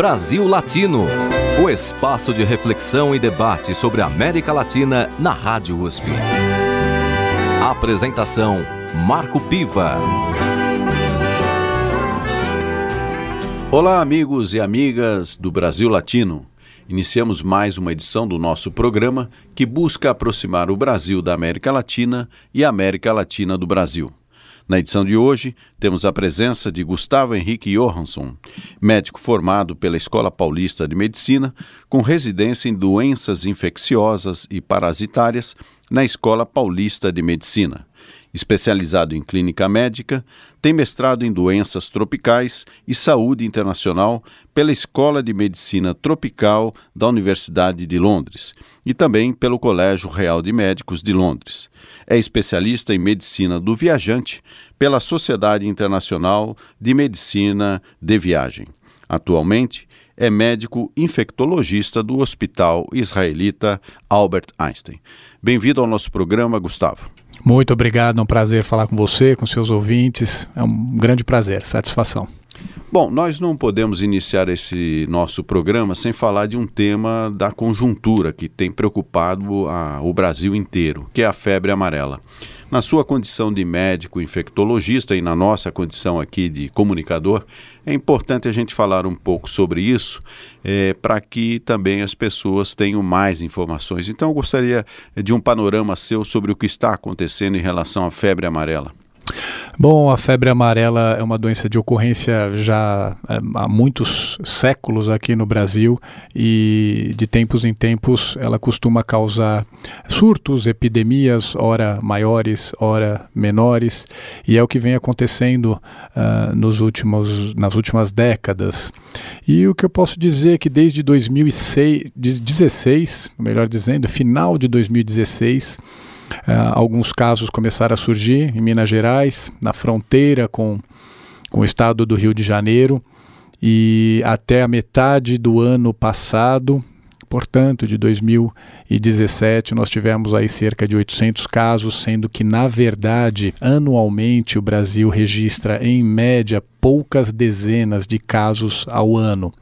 Brasil Latino, o espaço de reflexão e debate sobre a América Latina na Rádio USP. Apresentação Marco Piva. Olá, amigos e amigas do Brasil Latino. Iniciamos mais uma edição do nosso programa que busca aproximar o Brasil da América Latina e a América Latina do Brasil. Na edição de hoje, temos a presença de Gustavo Henrique Johansson, médico formado pela Escola Paulista de Medicina, com residência em doenças infecciosas e parasitárias na Escola Paulista de Medicina. Especializado em clínica médica, tem mestrado em doenças tropicais e saúde internacional pela Escola de Medicina Tropical da Universidade de Londres e também pelo Colégio Real de Médicos de Londres. É especialista em medicina do viajante pela Sociedade Internacional de Medicina de Viagem. Atualmente, é médico infectologista do Hospital Israelita Albert Einstein. Bem-vindo ao nosso programa, Gustavo. Muito obrigado, é um prazer falar com você, com seus ouvintes. É um grande prazer, satisfação. Bom, nós não podemos iniciar esse nosso programa sem falar de um tema da conjuntura que tem preocupado a, o Brasil inteiro, que é a febre amarela. Na sua condição de médico infectologista e na nossa condição aqui de comunicador, é importante a gente falar um pouco sobre isso é, para que também as pessoas tenham mais informações. Então, eu gostaria de um panorama seu sobre o que está acontecendo em relação à febre amarela. Bom, a febre amarela é uma doença de ocorrência já é, há muitos séculos aqui no Brasil e de tempos em tempos ela costuma causar surtos, epidemias, ora maiores, ora menores, e é o que vem acontecendo uh, nos últimos, nas últimas décadas. E o que eu posso dizer é que desde 2016, melhor dizendo, final de 2016, Uh, alguns casos começaram a surgir em Minas Gerais, na fronteira com, com o estado do Rio de Janeiro, e até a metade do ano passado, portanto, de 2017, nós tivemos aí cerca de 800 casos, sendo que, na verdade, anualmente o Brasil registra, em média, poucas dezenas de casos ao ano.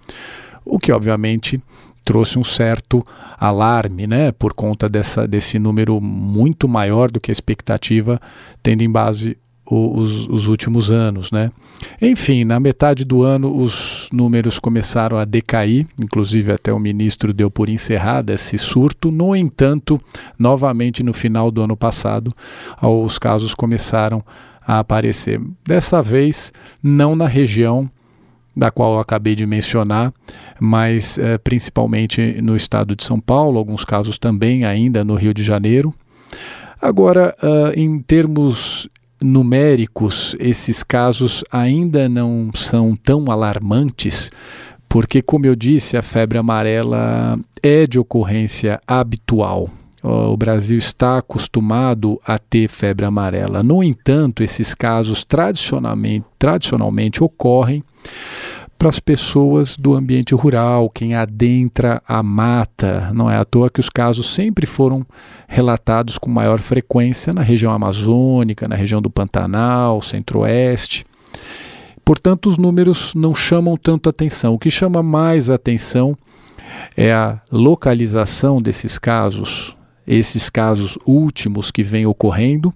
O que, obviamente, trouxe um certo alarme, né, por conta dessa, desse número muito maior do que a expectativa, tendo em base os, os, últimos anos, né? Enfim, na metade do ano os números começaram a decair, inclusive até o ministro deu por encerrado esse surto. No entanto, novamente no final do ano passado, os casos começaram a aparecer. Dessa vez, não na região da qual eu acabei de mencionar, mas é, principalmente no estado de São Paulo, alguns casos também ainda no Rio de Janeiro. Agora, uh, em termos numéricos, esses casos ainda não são tão alarmantes, porque, como eu disse, a febre amarela é de ocorrência habitual. O Brasil está acostumado a ter febre amarela. No entanto, esses casos tradicionalmente, tradicionalmente ocorrem para as pessoas do ambiente rural, quem adentra a mata. Não é à toa que os casos sempre foram relatados com maior frequência na região amazônica, na região do Pantanal, centro-oeste. Portanto, os números não chamam tanto atenção. O que chama mais atenção é a localização desses casos. Esses casos últimos que vêm ocorrendo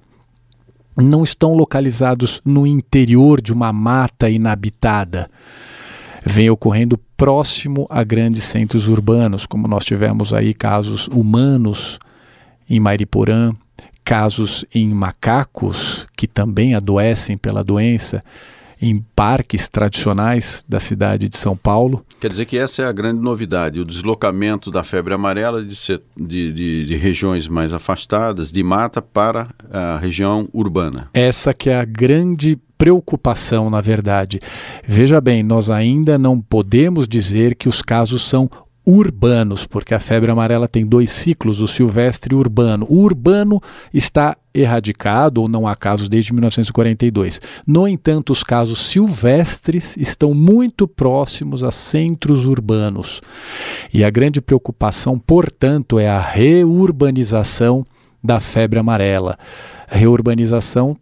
não estão localizados no interior de uma mata inabitada. Vem ocorrendo próximo a grandes centros urbanos, como nós tivemos aí casos humanos em Mariporã, casos em macacos que também adoecem pela doença, em parques tradicionais da cidade de São Paulo. Quer dizer que essa é a grande novidade, o deslocamento da febre amarela de, de, de, de regiões mais afastadas, de mata, para a região urbana. Essa que é a grande preocupação, na verdade. Veja bem, nós ainda não podemos dizer que os casos são urbanos, porque a febre amarela tem dois ciclos, o silvestre e o urbano. O urbano está erradicado ou não há casos desde 1942. No entanto, os casos silvestres estão muito próximos a centros urbanos. E a grande preocupação, portanto, é a reurbanização da febre amarela. Reurbanização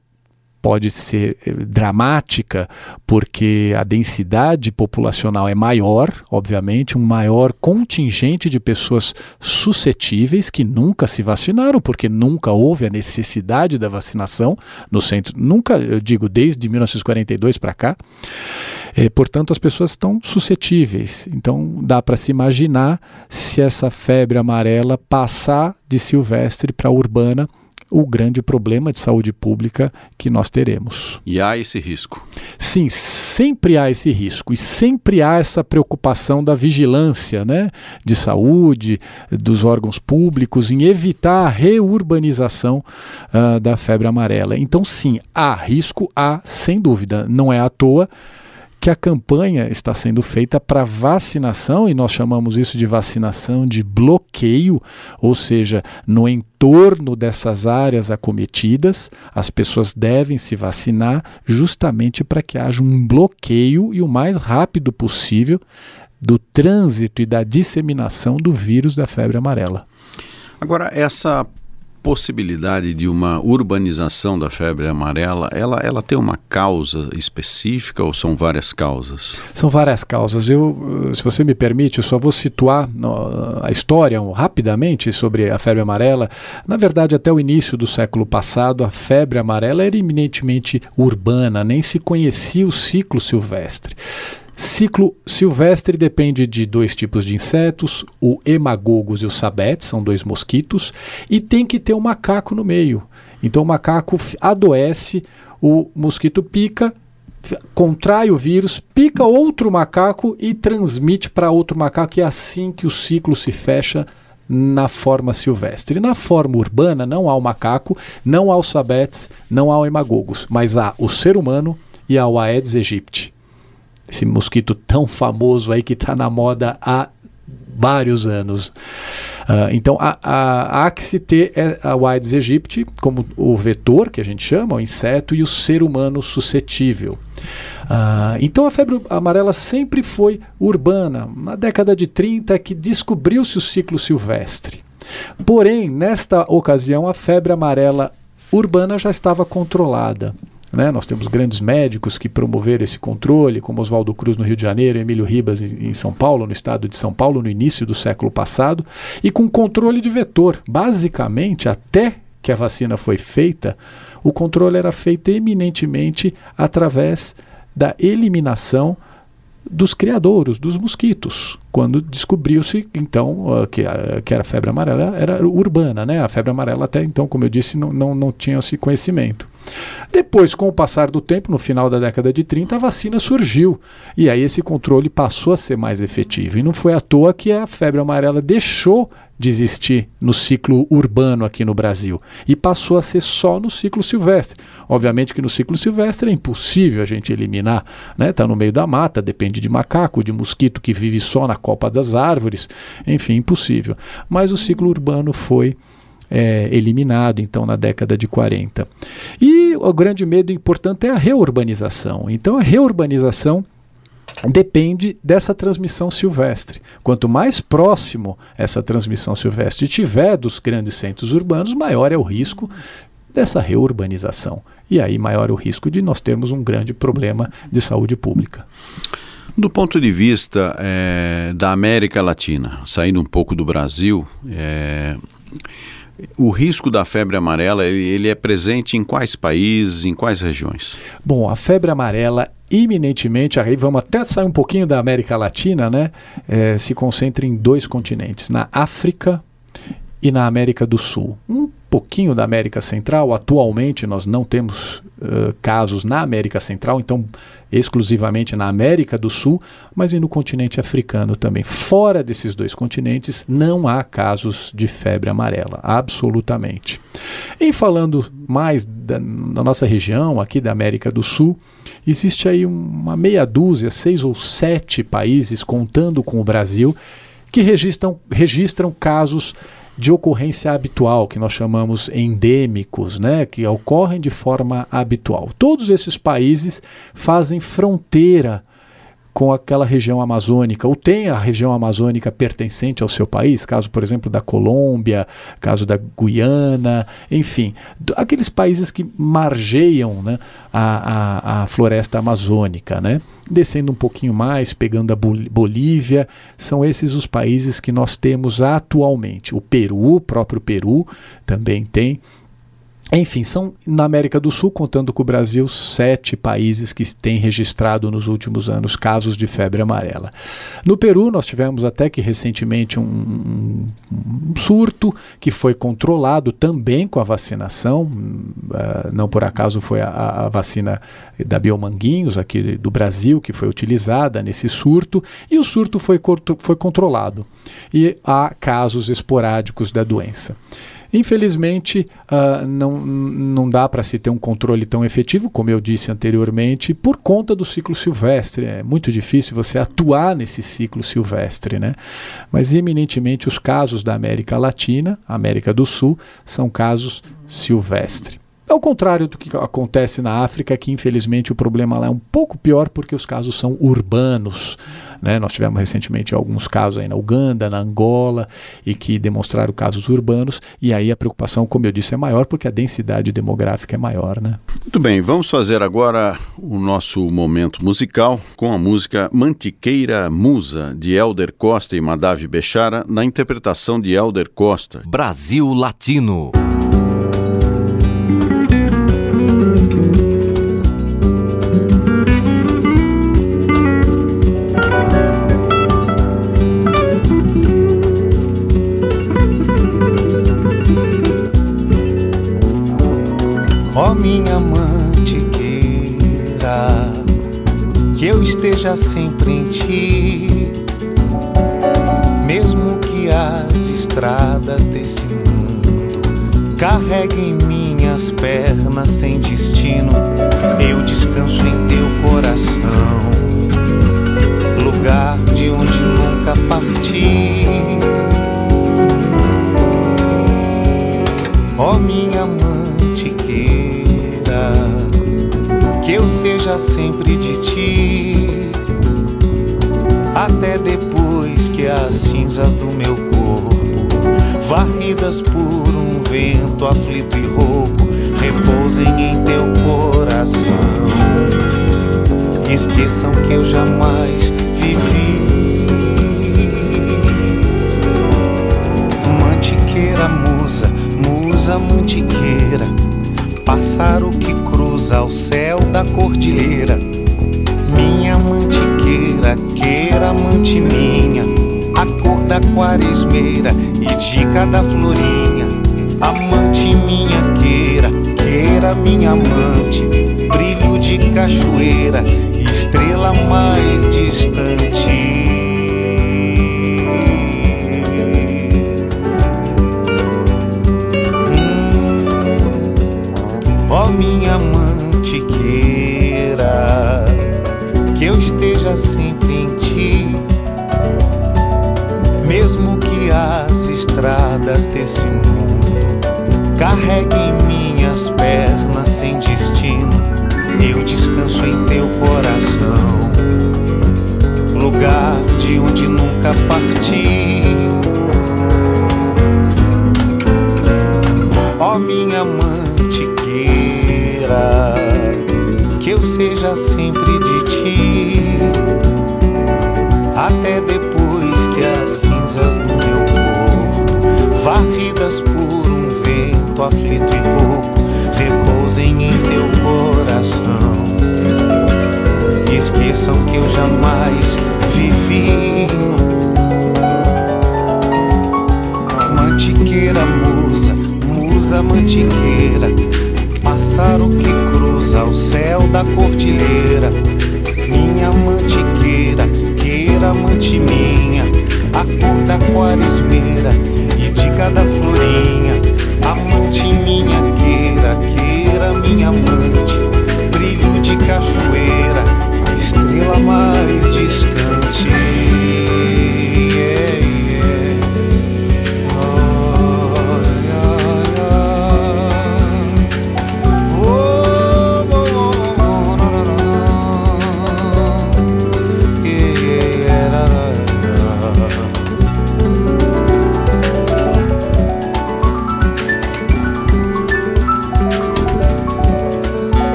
pode ser eh, dramática, porque a densidade populacional é maior, obviamente, um maior contingente de pessoas suscetíveis que nunca se vacinaram, porque nunca houve a necessidade da vacinação no centro, nunca, eu digo, desde 1942 para cá. É, portanto, as pessoas estão suscetíveis. Então, dá para se imaginar se essa febre amarela passar de silvestre para urbana o grande problema de saúde pública que nós teremos. E há esse risco? Sim, sempre há esse risco e sempre há essa preocupação da vigilância né, de saúde, dos órgãos públicos, em evitar a reurbanização uh, da febre amarela. Então, sim, há risco, há, sem dúvida. Não é à toa que a campanha está sendo feita para vacinação, e nós chamamos isso de vacinação de bloqueio, ou seja, no entorno dessas áreas acometidas, as pessoas devem se vacinar justamente para que haja um bloqueio e o mais rápido possível do trânsito e da disseminação do vírus da febre amarela. Agora, essa possibilidade de uma urbanização da febre amarela, ela, ela tem uma causa específica ou são várias causas? São várias causas. Eu, se você me permite, eu só vou situar a história rapidamente sobre a febre amarela. Na verdade, até o início do século passado, a febre amarela era eminentemente urbana, nem se conhecia o ciclo silvestre. Ciclo silvestre depende de dois tipos de insetos, o hemagogos e o sabetes, são dois mosquitos, e tem que ter um macaco no meio. Então o macaco adoece, o mosquito pica, contrai o vírus, pica outro macaco e transmite para outro macaco, e é assim que o ciclo se fecha na forma silvestre. Na forma urbana não há o macaco, não há os sabetes, não há o hemagogos, mas há o ser humano e há o Aedes aegypti esse mosquito tão famoso aí que está na moda há vários anos. Uh, então, a, a, há que se ter a Aedes aegypti como o vetor, que a gente chama, o inseto, e o ser humano suscetível. Uh, então, a febre amarela sempre foi urbana. Na década de 30 é que descobriu-se o ciclo silvestre. Porém, nesta ocasião, a febre amarela urbana já estava controlada. Né? Nós temos grandes médicos que promoveram esse controle, como Oswaldo Cruz no Rio de Janeiro, Emílio Ribas em, São Paulo, no estado de São Paulo, no início do século passado, e com controle de vetor. Basicamente, até que a vacina foi feita, o controle era feito eminentemente através da eliminação dos criadouros, dos mosquitos. Quando descobriu-se, então, que, a, que era a febre amarela, era urbana, né? A febre amarela até então, como eu disse, não, não, não tinha esse conhecimento. Depois, com o passar do tempo, no final da década de 30, a vacina surgiu. E aí esse controle passou a ser mais efetivo. E não foi à toa que a febre amarela deixou de existir no ciclo urbano aqui no Brasil e passou a ser só no ciclo silvestre. Obviamente que no ciclo silvestre é impossível a gente eliminar, né? Tá no meio da mata, depende de macaco, de mosquito que vive só na copa das árvores, enfim, impossível. Mas o ciclo urbano foi é, eliminado, então, na década de 40. E o grande medo, portanto, é a reurbanização. Então, a reurbanização depende dessa transmissão silvestre. Quanto mais próximo essa transmissão silvestre tiver dos grandes centros urbanos, maior é o risco dessa reurbanização. E aí maior é o risco de nós termos um grande problema de saúde pública. Do ponto de vista é, da América Latina, saindo um pouco do Brasil, é, o risco da febre amarela ele, é presente em quais países, em quais regiões? Bom, a febre amarela iminentemente, aí vamos até sair um pouquinho da América Latina, né? É, se concentra em dois continentes, na África e na América do Sul. Um pouquinho da América Central, atualmente nós não temos uh, casos na América Central, então exclusivamente na América do Sul, mas e no continente africano também. Fora desses dois continentes, não há casos de febre amarela, absolutamente. Em falando mais da, da nossa região, aqui da América do Sul, existe aí uma meia dúzia, seis ou sete países, contando com o Brasil, que registram, registram casos de ocorrência habitual, que nós chamamos endêmicos, né, que ocorrem de forma habitual. Todos esses países fazem fronteira com aquela região amazônica, ou tem a região amazônica pertencente ao seu país, caso, por exemplo, da Colômbia, caso da Guiana, enfim, aqueles países que margeiam né, a, a, a floresta amazônica, né? Descendo um pouquinho mais, pegando a Bolívia, são esses os países que nós temos atualmente. O Peru, o próprio Peru, também tem. Enfim, são na América do Sul, contando com o Brasil, sete países que têm registrado nos últimos anos casos de febre amarela. No Peru, nós tivemos até que recentemente um, um, surto que foi controlado também com a vacinação. Uh, não por acaso foi a, a, vacina da Biomanguinhos, aqui do Brasil, que foi utilizada nesse surto, e o surto foi, foi controlado. E há casos esporádicos da doença. Infelizmente, uh, não, não dá para se ter um controle tão efetivo, como eu disse anteriormente, por conta do ciclo silvestre. É muito difícil você atuar nesse ciclo silvestre, né? Mas eminentemente os casos da América Latina, América do Sul, são casos silvestres. Ao contrário do que acontece na África, que infelizmente o problema lá é um pouco pior porque os casos são urbanos. Né? Nós tivemos recentemente alguns casos aí na Uganda, na Angola, e que demonstraram casos urbanos, e aí a preocupação, como eu disse, é maior porque a densidade demográfica é maior. Né? Muito bem, vamos fazer agora o nosso momento musical com a música Mantiqueira Musa, de Elder Costa e Madave Bechara, na interpretação de Elder Costa. Brasil Latino. Esteja sempre em ti, mesmo que as estradas desse mundo carreguem minhas pernas sem destino, eu descanso em teu coração, lugar de onde nunca parti. Ó oh, minha mantiqueira, que eu seja sempre até depois que as cinzas do meu corpo, varridas por um vento aflito e rouco, repousem em teu coração. Esqueçam que eu jamais vivi. Mantiqueira, musa, musa mantiqueira, pássaro que cruza o céu da cordilheira. Minha mantiqueira queira amante minha, a cor da quaresmeira e de cada florinha. Amante minha queira, queira minha amante, brilho de cachoeira, estrela mais distante. Ó oh, minha amante queira que eu esteja sempre em ti. Mesmo que as estradas desse mundo carreguem minhas pernas sem destino, eu descanso em teu coração, lugar de onde nunca parti.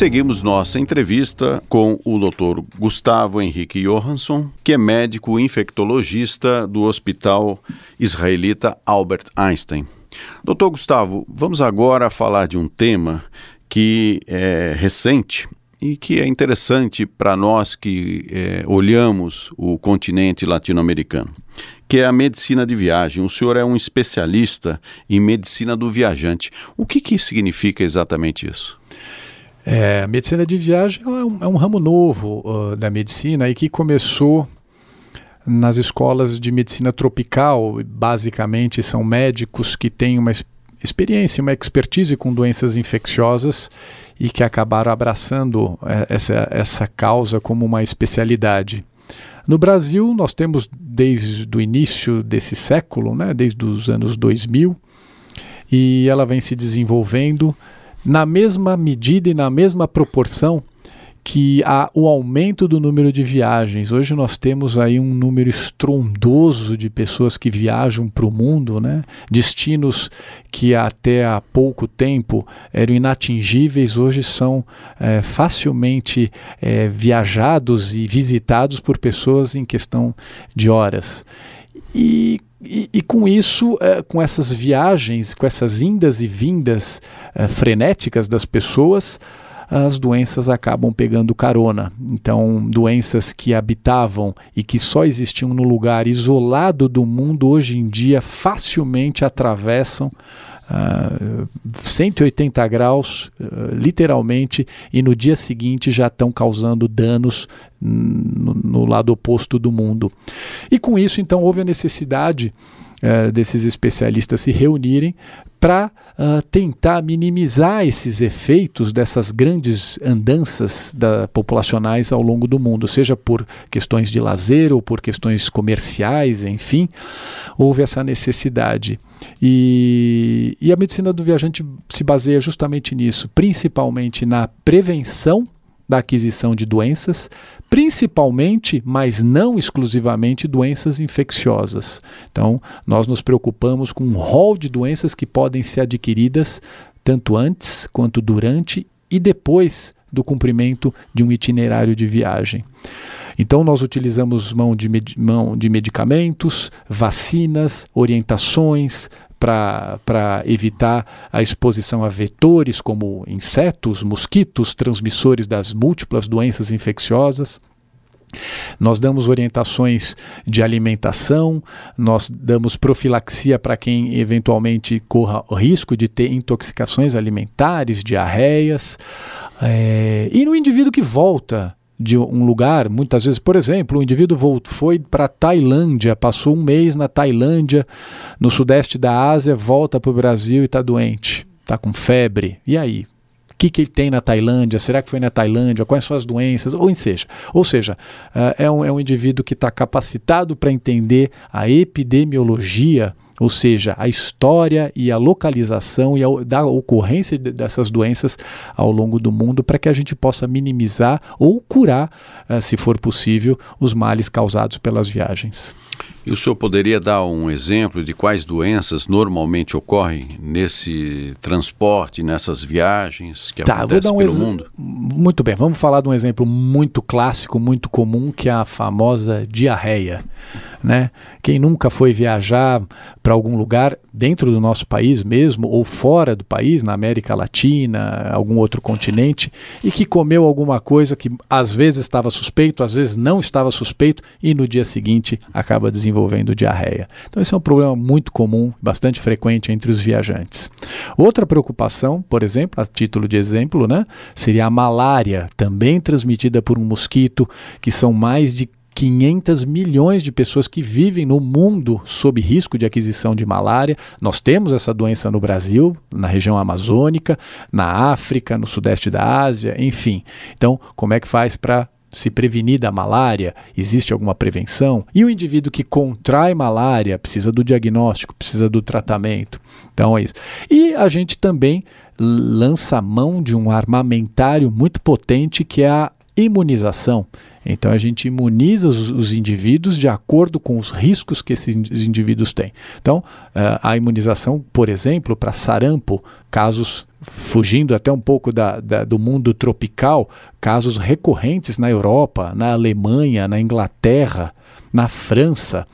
Seguimos nossa entrevista com o Dr. Gustavo Henrique Johansson, que é médico infectologista do Hospital Israelita Albert Einstein. Doutor Gustavo, vamos agora falar de um tema que é recente e que é interessante para nós que é, olhamos o continente latino-americano, que é a medicina de viagem. O senhor é um especialista em medicina do viajante. O que, que significa exatamente isso? É, a medicina de viagem é um, é um ramo novo uh, da medicina e que começou nas escolas de medicina tropical. Basicamente, são médicos que têm uma experiência, uma expertise com doenças infecciosas e que acabaram abraçando é, essa, essa causa como uma especialidade. No Brasil, nós temos desde o início desse século, né, desde os anos 2000, e ela vem se desenvolvendo na mesma medida e na mesma proporção que há o aumento do número de viagens. Hoje nós temos aí um número estrondoso de pessoas que viajam para o mundo, né? destinos que até há pouco tempo eram inatingíveis, hoje são é, facilmente é, viajados e visitados por pessoas em questão de horas. E e, e, com isso, é, com essas viagens, com essas indas e vindas é, frenéticas das pessoas, as doenças acabam pegando carona. Então, doenças que habitavam e que só existiam no lugar isolado do mundo, hoje em dia facilmente atravessam Uh, 180 graus, uh, literalmente, e no dia seguinte já estão causando danos no, no, lado oposto do mundo. E com isso, então, houve a necessidade uh, desses especialistas se reunirem para uh, tentar minimizar esses efeitos dessas grandes andanças da, populacionais ao longo do mundo, seja por questões de lazer ou por questões comerciais, enfim, houve essa necessidade. E, e a medicina do viajante se baseia justamente nisso, principalmente na prevenção da aquisição de doenças, principalmente, mas não exclusivamente, doenças infecciosas. Então, nós nos preocupamos com um rol de doenças que podem ser adquiridas tanto antes quanto durante e depois do cumprimento de um itinerário de viagem. Então, nós utilizamos mão de, mão de medicamentos, vacinas, orientações, para evitar a exposição a vetores como insetos, mosquitos, transmissores das múltiplas doenças infecciosas. Nós damos orientações de alimentação, nós damos profilaxia para quem eventualmente corra o risco de ter intoxicações alimentares, diarreias. É, e no indivíduo que volta de um lugar, muitas vezes, por exemplo, o indivíduo voltou, foi para a Tailândia, passou um mês na Tailândia, no sudeste da Ásia, volta para o Brasil e está doente, está com febre. E aí? O que, que ele tem na Tailândia? Será que foi na Tailândia? Quais são as doenças? Ou seja, ou seja uh, é, um, é um indivíduo que está capacitado para entender a epidemiologia ou seja, a história e a localização e a, da ocorrência dessas doenças ao longo do mundo para que a gente possa minimizar ou curar, uh, se for possível, os males causados pelas viagens. E o senhor poderia dar um exemplo de quais doenças normalmente ocorrem nesse transporte, nessas viagens que tá, acontecem um pelo mundo? Muito bem, vamos falar de um exemplo muito clássico, muito comum, que é a famosa diarreia. Né? Quem nunca foi viajar para algum lugar dentro do nosso país mesmo, ou fora do país, na América Latina, algum outro continente, e que comeu alguma coisa que às vezes estava suspeito, às vezes não estava suspeito, e no dia seguinte acaba desenvolvendo diarreia. Então, esse é um problema muito comum, bastante frequente entre os viajantes. Outra preocupação, por exemplo, a título de exemplo, né, seria a malária, também transmitida por um mosquito, que são mais de 500 milhões de pessoas que vivem no mundo sob risco de aquisição de malária. Nós temos essa doença no Brasil, na região amazônica, na África, no sudeste da Ásia, enfim. Então, como é que faz para se prevenir da malária? Existe alguma prevenção? E o indivíduo que contrai malária precisa do diagnóstico, precisa do tratamento. Então é isso. E a gente também lança mão de um armamentário muito potente que é a imunização. Então a gente imuniza os, os, indivíduos de acordo com os riscos que esses indivíduos têm. Então uh, a imunização, por exemplo, para sarampo, casos fugindo até um pouco da, da, do mundo tropical, casos recorrentes na Europa, na Alemanha, na Inglaterra, na França.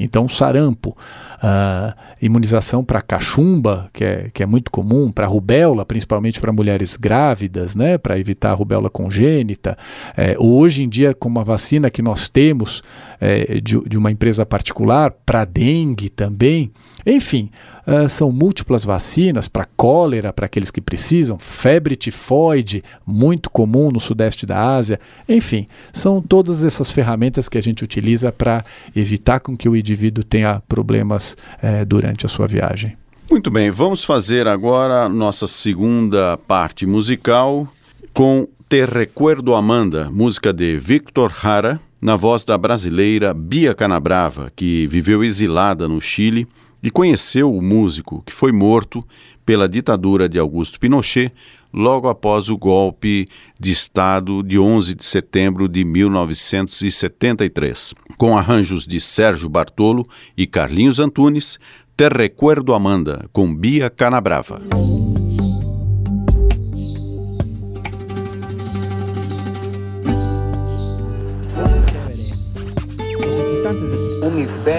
Então, sarampo, uh, imunização para cachumba, que é, que é muito comum, para rubéola, principalmente para mulheres grávidas, né, para evitar a rubéola congênita. É, hoje em dia, com uma vacina que nós temos é, de, de uma empresa particular, para dengue também. Enfim, uh, são múltiplas vacinas para cólera, para aqueles que precisam, febre tifoide, muito comum no sudeste da Ásia. Enfim, são todas essas ferramentas que a gente utiliza para evitar com que o indivíduo tenha problemas uh, durante a sua viagem. Muito bem, vamos fazer agora nossa segunda parte musical com Te Recuerdo Amanda, música de Victor Hara, na voz da brasileira Bia Canabrava, que viveu exilada no Chile e conheceu o músico que foi morto pela ditadura de Augusto Pinochet logo após o golpe de Estado de 11 de setembro de 1973. Com arranjos de Sérgio Bartolo e Carlinhos Antunes, Te Recuerdo Amanda, com Bia Canabrava.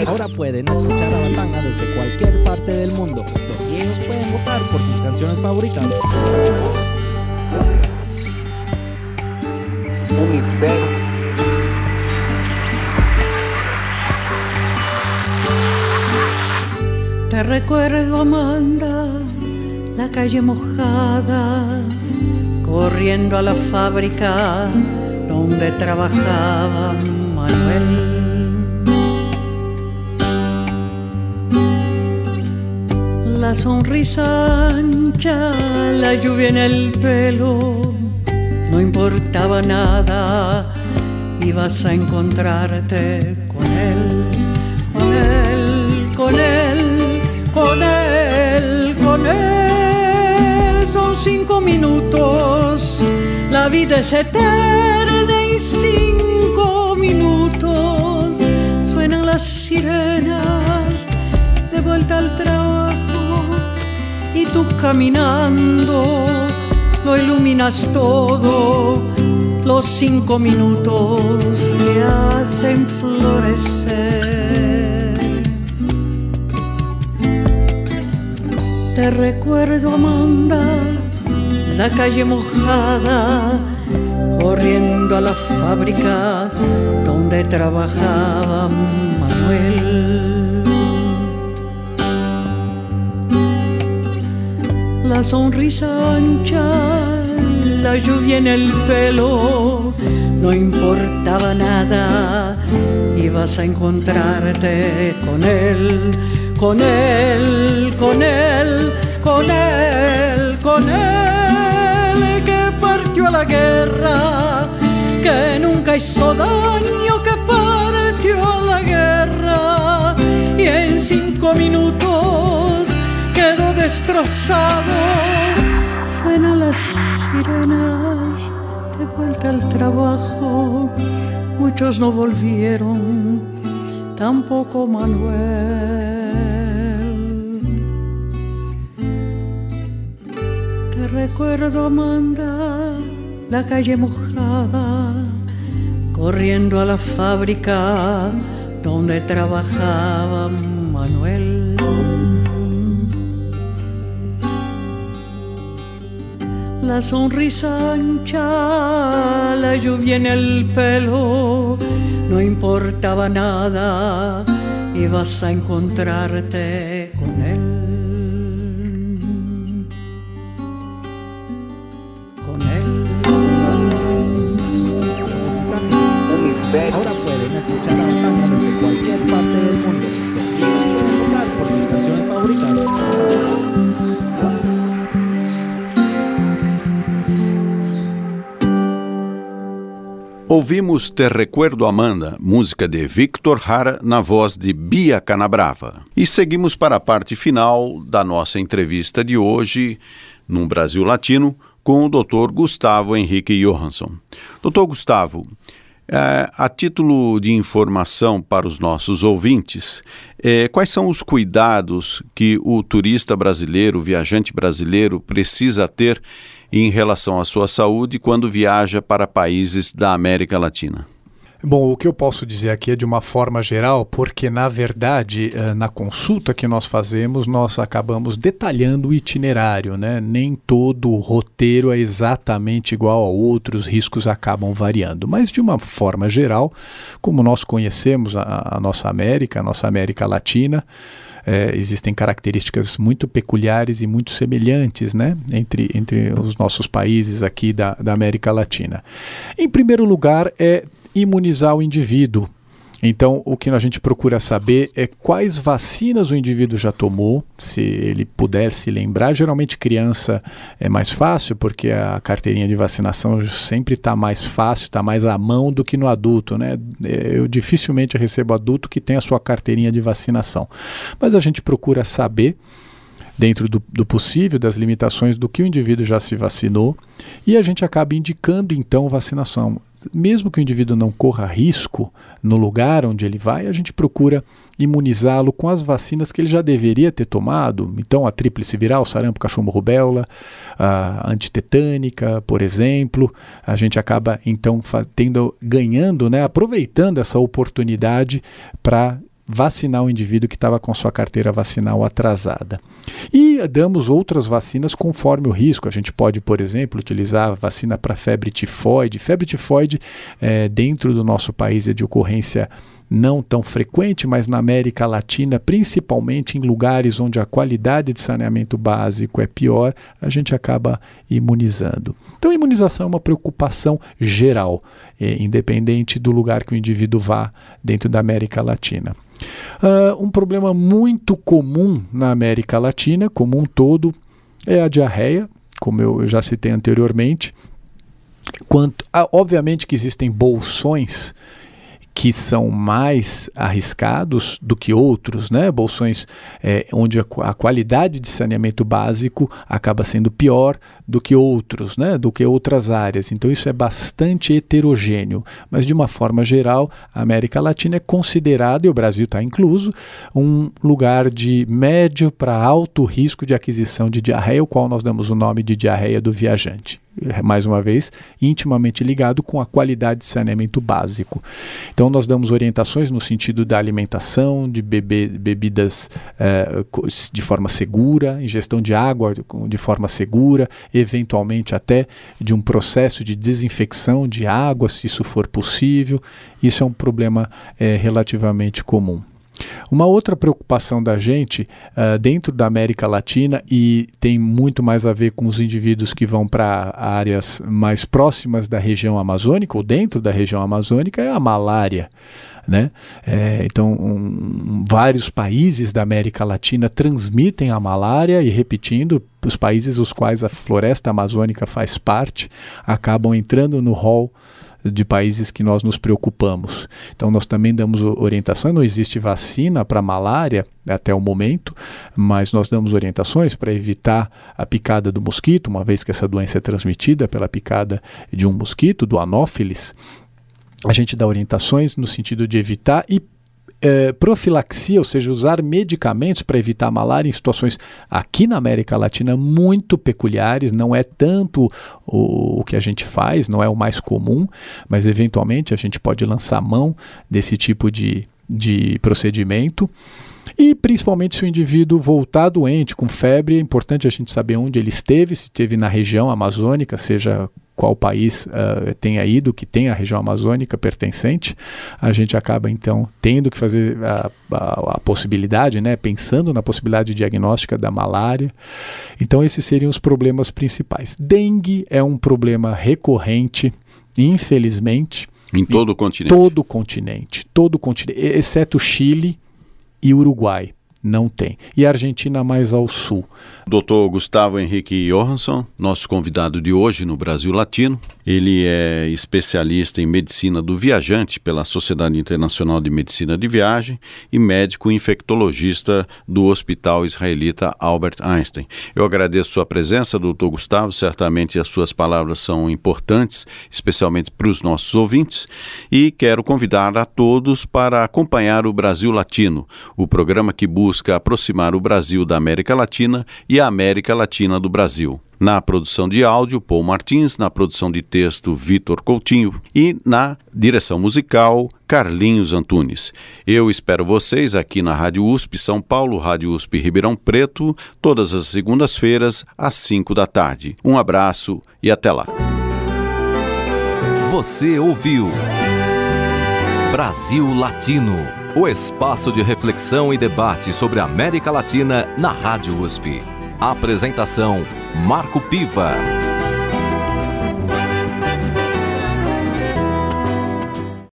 Ahora pueden escuchar a Batanga desde cualquier parte del mundo. Los viejos pueden votar por sus canciones favoritas. Te recuerdo, Amanda, la calle mojada, corriendo a la fábrica donde trabajaba Manuel. La sonrisa ancha, la lluvia en el pelo, no importaba nada, ibas a encontrarte con él, con él, con él, con él, con él. Son cinco minutos, la vida es eterna y cinco minutos. Suenan las sirenas de vuelta al trabajo y tú caminando lo iluminas todo. Los cinco minutos te hacen florecer. Te recuerdo, Amanda, la calle mojada, corriendo a la fábrica donde trabajaba Manuel. Sonrisa ancha, la lluvia en el pelo, no importaba nada, ibas a encontrarte con él, con él, con él, con él, con él, que partió a la guerra, que nunca hizo daño, que partió a la guerra, y en cinco minutos destrozado. Suenan las sirenas de vuelta al trabajo. Muchos no volvieron, tampoco Manuel. Te recuerdo, Amanda, la calle mojada, corriendo a la fábrica donde trabajaba Manuel. La sonrisa ancha, la lluvia en el pelo, no importaba nada, ibas a encontrarte Ouvimos Te Recuerdo Amanda, música de Victor Hara, na voz de Bia Canabrava. E seguimos para a parte final da nossa entrevista de hoje, no Brasil Latino, com o Dr. Gustavo Henrique Johansson. Dr. Gustavo, é, a título de informação para os nossos ouvintes, é, quais são os cuidados que o turista brasileiro, o viajante brasileiro, precisa ter em relação à sua saúde quando viaja para países da América Latina? Bom, o que eu posso dizer aqui é de uma forma geral, porque na verdade, eh, na consulta que nós fazemos, nós acabamos detalhando o itinerário, né? Nem todo o roteiro é exatamente igual ao outro, os riscos acabam variando. Mas de uma forma geral, como nós conhecemos a, a nossa América, a nossa América Latina, é, existem características muito peculiares e muito semelhantes né, entre, entre os nossos países aqui da, da América Latina. Em primeiro lugar, é imunizar o indivíduo. Então, o que a gente procura saber é quais vacinas o indivíduo já tomou, se ele puder se lembrar. Geralmente, criança é mais fácil, porque a carteirinha de vacinação sempre está mais fácil, está mais à mão do que no adulto. Né? Eu dificilmente recebo adulto que tem a sua carteirinha de vacinação. Mas a gente procura saber dentro do, do, possível, das limitações do que o indivíduo já se vacinou, e a gente acaba indicando então vacinação mesmo que o indivíduo não corra risco no lugar onde ele vai, a gente procura imunizá-lo com as vacinas que ele já deveria ter tomado. Então, a tríplice viral, sarampo, cachumbo, rubéola, a antitetânica, por exemplo, a gente acaba então tendo, ganhando, né, aproveitando essa oportunidade para vacinar o indivíduo que estava com sua carteira vacinal atrasada. E damos outras vacinas conforme o risco. A gente pode, por exemplo, utilizar vacina para febre tifoide. Febre tifoide, é, dentro do nosso país, é de ocorrência não tão frequente, mas na América Latina, principalmente em lugares onde a qualidade de saneamento básico é pior, a gente acaba imunizando. Então, a imunização é uma preocupação geral, é, independente do lugar que o indivíduo vá dentro da América Latina. Uh, um problema muito comum na América Latina, como um todo, é a diarreia, como eu já citei anteriormente. Quanto, ah, obviamente que existem bolsões que são mais arriscados do que outros, né? Bolsões é, onde a, a, qualidade de saneamento básico acaba sendo pior do que outros, né? Do que outras áreas. Então isso é bastante heterogêneo. Mas de uma forma geral, a América Latina é considerada, e o Brasil está incluso, um lugar de médio para alto risco de aquisição de diarreia, o qual nós damos o nome de diarreia do viajante mais uma vez, intimamente ligado com a qualidade de saneamento básico. Então, nós damos orientações no sentido da alimentação, de beber bebidas eh, de forma segura, ingestão de água de forma segura, eventualmente até de um processo de desinfecção de água, se isso for possível. Isso é um problema eh, relativamente comum. Uma outra preocupação da gente uh, dentro da América Latina e tem muito mais a ver com os indivíduos que vão para áreas mais próximas da região amazônica ou dentro da região amazônica é a malária. Né? É, então, um, vários países da América Latina transmitem a malária e, repetindo, os países os quais a floresta amazônica faz parte acabam entrando no rol de países que nós nos preocupamos. Então, nós também damos orientação. Não existe vacina para malária até o momento, mas nós damos orientações para evitar a picada do mosquito, uma vez que essa doença é transmitida pela picada de um mosquito, do anófilis. A gente dá orientações no sentido de evitar e é, profilaxia, ou seja, usar medicamentos para evitar a malária em situações aqui na América Latina muito peculiares, não é tanto o, o que a gente faz, não é o mais comum, mas eventualmente a gente pode lançar mão desse tipo de, de procedimento. E principalmente se o indivíduo voltar doente, com febre, é importante a gente saber onde ele esteve, se esteve na região amazônica, seja qual país uh, tenha ido, que tem a região amazônica pertencente, a gente acaba então tendo que fazer a, a, a, possibilidade, né, pensando na possibilidade diagnóstica da malária. Então, esses seriam os problemas principais. Dengue é um problema recorrente, infelizmente. Em todo o continente. Todo o continente, todo o continente, exceto Chile e Uruguai. não tem. E a Argentina mais ao sul. Dr. Gustavo Henrique Johansson, nosso convidado de hoje no Brasil Latino. Ele é especialista em medicina do viajante pela Sociedade Internacional de Medicina de Viagem e médico infectologista do Hospital Israelita Albert Einstein. Eu agradeço sua presença, doutor Gustavo. Certamente as suas palavras são importantes, especialmente para os nossos ouvintes. E quero convidar a todos para acompanhar o Brasil Latino, o programa que busca aproximar o Brasil da América Latina e a América Latina do Brasil. Na produção de áudio, Paul Martins, na produção de texto, Vitor Coutinho e na direção musical, Carlinhos Antunes. Eu espero vocês aqui na Rádio USP São Paulo, Rádio USP Ribeirão Preto, todas as segundas-feiras, às 5 da tarde. Um abraço e até lá. Você ouviu Brasil Latino, o espaço de reflexão e debate sobre a América Latina na Rádio USP. Apresentação Marco Piva.